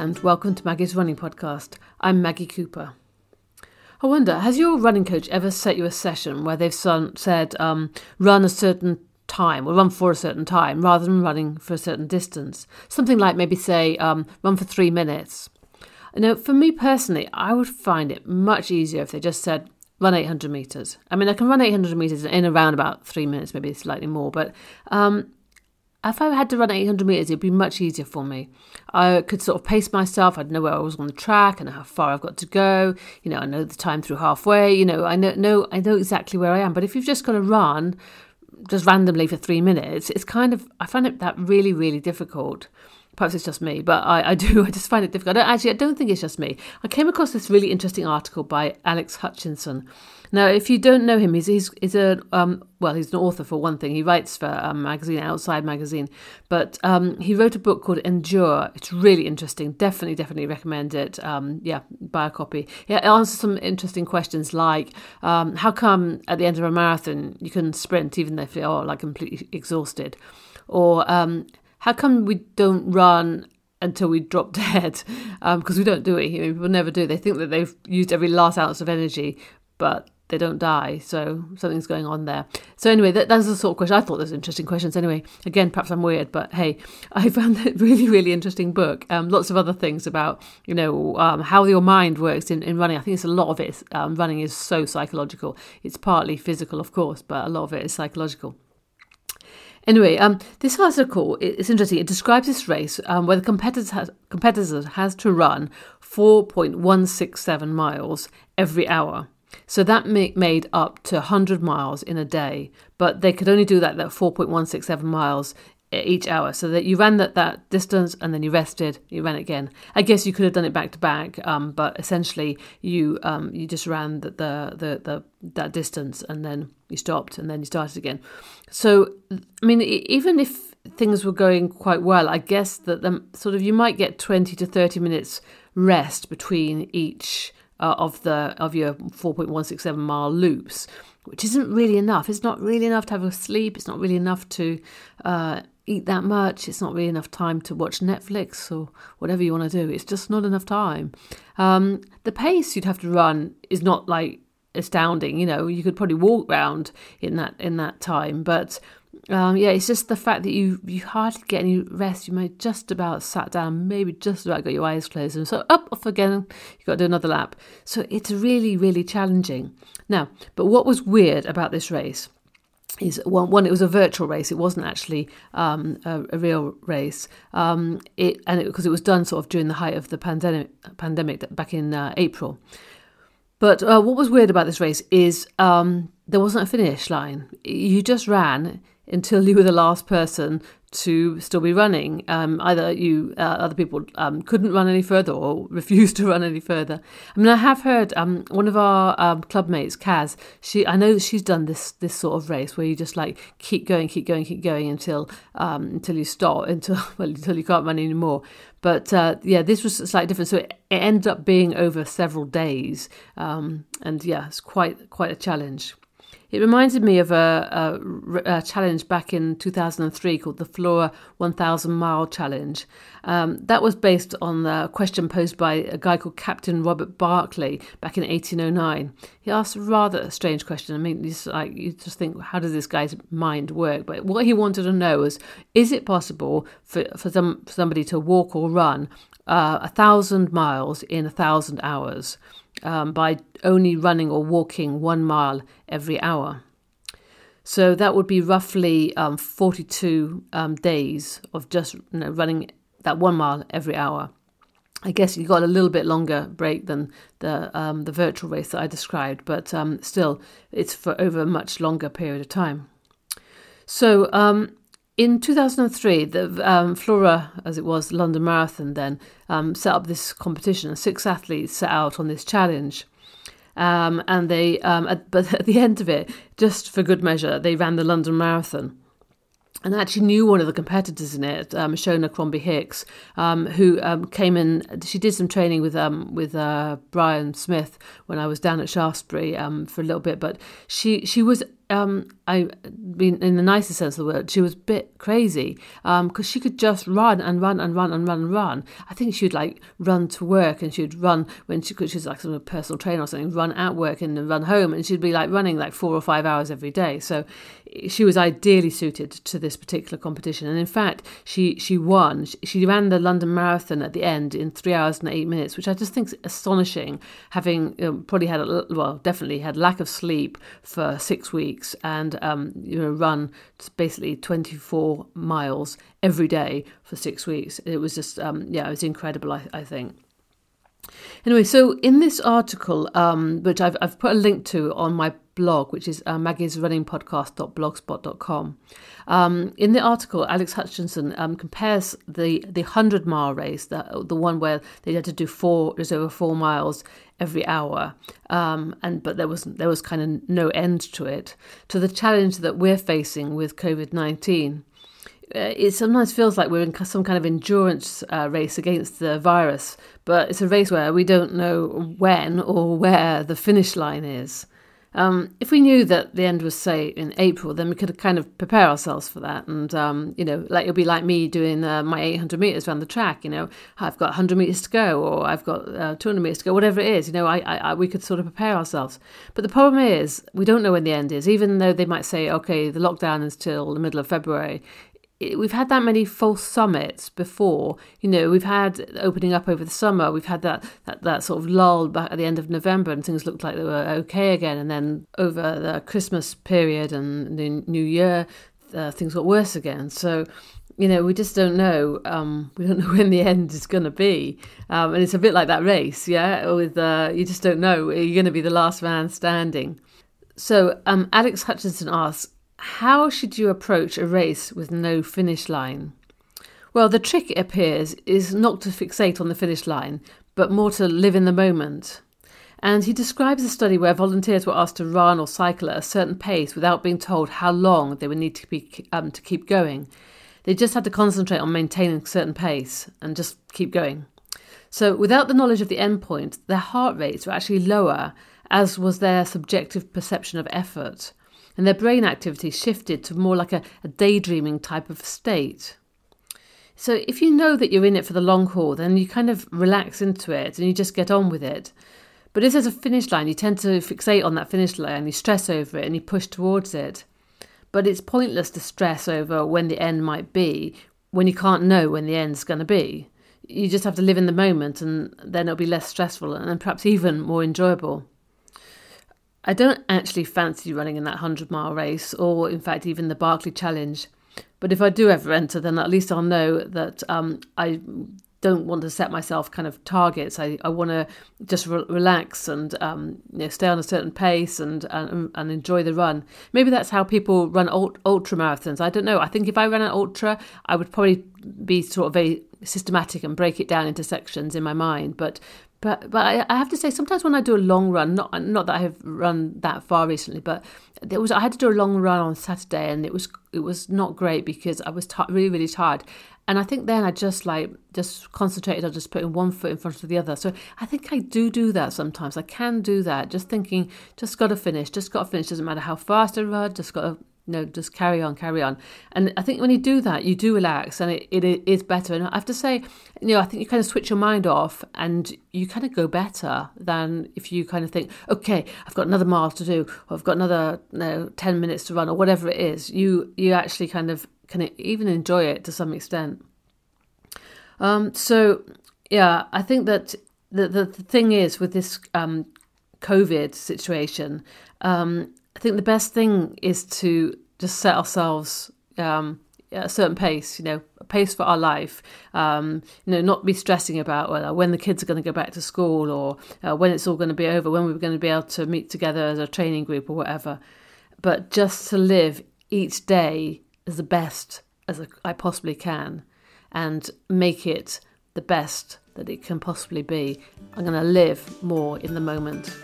and welcome to Maggie's Running Podcast. I'm Maggie Cooper. I wonder, has your running coach ever set you a session where they've said um, run a certain time or run for a certain time rather than running for a certain distance? Something like maybe say um, run for three minutes. Now, for me personally, I would find it much easier if they just said run 800 meters. I mean, I can run 800 meters in around about three minutes, maybe slightly more, but um, if I had to run 800 meters, it'd be much easier for me. I could sort of pace myself. I'd know where I was on the track and how far I've got to go. You know, I know the time through halfway. You know, I know, know I know exactly where I am. But if you've just got to run just randomly for three minutes, it's kind of I find it that really really difficult. Perhaps it's just me, but I, I do. I just find it difficult. I actually, I don't think it's just me. I came across this really interesting article by Alex Hutchinson now, if you don't know him, he's he's, he's a um, well, he's an author for one thing. He writes for a magazine, Outside Magazine, but um, he wrote a book called Endure. It's really interesting. Definitely, definitely recommend it. Um, yeah, buy a copy. It answers some interesting questions like um, how come at the end of a marathon you can sprint even if you're like completely exhausted, or um, how come we don't run until we drop dead because um, we don't do it. Know, people never do. They think that they've used every last ounce of energy, but they don't die. So something's going on there. So anyway, that, that's the sort of question. I thought those interesting questions. Anyway, again, perhaps I'm weird, but hey, I found that really, really interesting book. Um, lots of other things about you know um, how your mind works in, in running. I think it's a lot of it. Um, running is so psychological. It's partly physical, of course, but a lot of it is psychological. Anyway, um, this article is interesting. It describes this race um, where the competitor has, competitor has to run 4.167 miles every hour. So that made up to 100 miles in a day, but they could only do that, that 4.167 miles each hour. So that you ran that, that distance and then you rested, you ran again. I guess you could have done it back to back, um, but essentially you um, you just ran the, the, the, the, that distance and then you stopped and then you started again. So, I mean, even if things were going quite well, I guess that the, sort of you might get 20 to 30 minutes rest between each uh, of the of your 4.167 mile loops, which isn't really enough. It's not really enough to have a sleep. It's not really enough to uh, eat that much. It's not really enough time to watch Netflix or whatever you want to do. It's just not enough time. Um, the pace you'd have to run is not like astounding. You know, you could probably walk around in that in that time, but um, yeah, it's just the fact that you you hardly get any rest. You might just about sat down, maybe just about got your eyes closed, and so up off again. You got to do another lap. So it's really really challenging. Now, but what was weird about this race? Is one, one, it was a virtual race. It wasn't actually um, a, a, real race. Um, it and because it, it, was done sort of during the height of the pandemic, pandemic back in uh, April. But uh, what was weird about this race is um, there wasn't a finish line. You just ran until you were the last person to still be running. Um, either you, uh, other people um, couldn't run any further or refused to run any further. I mean, I have heard um, one of our um, club mates, Kaz. She, I know she's done this this sort of race where you just like keep going, keep going, keep going until um, until you stop, until well, until you can't run anymore. But uh, yeah, this was slightly different. So it, it ended up being over several days, um, and yeah, it's quite quite a challenge. It reminded me of a, a, a, challenge back in 2003 called the Flora 1000 Mile Challenge. Um, that was based on a question posed by a guy called Captain Robert Barclay back in 1809. He asked a rather strange question. I mean, like, you just think, how does this guy's mind work? But what he wanted to know was, is it possible for, for, some, for somebody to walk or run uh, a thousand miles in a thousand hours? Um, by only running or walking one mile every hour. So that would be roughly um, 42 um, days of just you know, running that one mile every hour. I guess you got a little bit longer break than the um, the virtual race that I described, but um, still, it's for over a much longer period of time. So um, in 2003, the um, Flora, as it was, London Marathon, then um, set up this competition. Six athletes set out on this challenge. Um, and they, um, at, but at the end of it, just for good measure, they ran the London Marathon. And I actually knew one of the competitors in it, um, Shona Crombie Hicks, um, who um, came in. She did some training with with uh, Brian Smith when I was down at Shaftesbury for a little bit. But she she was um, I mean, in the nicest sense of the word, she was a bit crazy because um, she could just run and run and run and run and run. I think she'd like run to work and she'd run when she could, she was like some personal trainer or something, run at work and then run home, and she'd be like running like four or five hours every day. So she was ideally suited to this particular competition. And in fact, she she won. She ran the London Marathon at the end in three hours and eight minutes, which I just think is astonishing. Having you know, probably had a, well, definitely had lack of sleep for six weeks and um, you know run basically 24 miles every day for six weeks. It was just um, yeah, it was incredible. I, I think. Anyway, so in this article, um, which I've, I've put a link to on my blog, which is uh, maggiesrunningpodcast.blogspot.com, um, in the article, Alex Hutchinson um, compares the the hundred mile race, the the one where they had to do four, just over four miles every hour, um, and but there was there was kind of no end to it, to the challenge that we're facing with COVID nineteen. Uh, it sometimes feels like we're in some kind of endurance uh, race against the virus, but it's a race where we don't know when or where the finish line is. Um, if we knew that the end was, say, in April, then we could kind of prepare ourselves for that. And, um, you know, like it'll be like me doing uh, my 800 meters around the track, you know, I've got 100 meters to go or I've got uh, 200 meters to go, whatever it is, you know, I, I, I, we could sort of prepare ourselves. But the problem is, we don't know when the end is, even though they might say, okay, the lockdown is till the middle of February we've had that many false summits before. You know, we've had opening up over the summer. We've had that, that, that sort of lull back at the end of November, and things looked like they were okay again. And then over the Christmas period and the New Year, uh, things got worse again. So, you know, we just don't know. Um, we don't know when the end is going to be, um, and it's a bit like that race, yeah. With uh, you just don't know. You're going to be the last man standing. So, um, Alex Hutchinson asks, how should you approach a race with no finish line? Well, the trick, it appears, is not to fixate on the finish line, but more to live in the moment. And he describes a study where volunteers were asked to run or cycle at a certain pace without being told how long they would need to, be, um, to keep going. They just had to concentrate on maintaining a certain pace and just keep going. So, without the knowledge of the endpoint, their heart rates were actually lower, as was their subjective perception of effort and their brain activity shifted to more like a, a daydreaming type of state. So if you know that you're in it for the long haul, then you kind of relax into it and you just get on with it. But if there's a finish line, you tend to fixate on that finish line, you stress over it and you push towards it. But it's pointless to stress over when the end might be when you can't know when the end's going to be. You just have to live in the moment and then it'll be less stressful and perhaps even more enjoyable. I don't actually fancy running in that 100 mile race or, in fact, even the Barclay Challenge. But if I do ever enter, then at least I'll know that um, I don't want to set myself kind of targets. I, I want to just re- relax and um, you know, stay on a certain pace and, and and enjoy the run. Maybe that's how people run ultra marathons. I don't know. I think if I ran an ultra, I would probably be sort of very systematic and break it down into sections in my mind. But but but I, I, have to say sometimes when I do a long run, not not that I have run that far recently, but there was I had to do a long run on Saturday and it was it was not great because I was t- really really tired, and I think then I just like just concentrated on just putting one foot in front of the other. So I think I do do that sometimes. I can do that, just thinking just got to finish, just got to finish. Doesn't matter how fast I run, just got to no, just carry on, carry on. And I think when you do that, you do relax and it, it is better. And I have to say, you know, I think you kind of switch your mind off and you kind of go better than if you kind of think, okay, I've got another mile to do, or I've got another you know, 10 minutes to run, or whatever it is. You, you actually kind of can even enjoy it to some extent. Um, so, yeah, I think that the, the, the thing is with this um, COVID situation, um, I think the best thing is to just set ourselves um, a certain pace, you know, a pace for our life. Um, you know, not be stressing about well, when the kids are going to go back to school or uh, when it's all going to be over, when we're going to be able to meet together as a training group or whatever. But just to live each day as the best as I possibly can and make it the best that it can possibly be. I'm going to live more in the moment.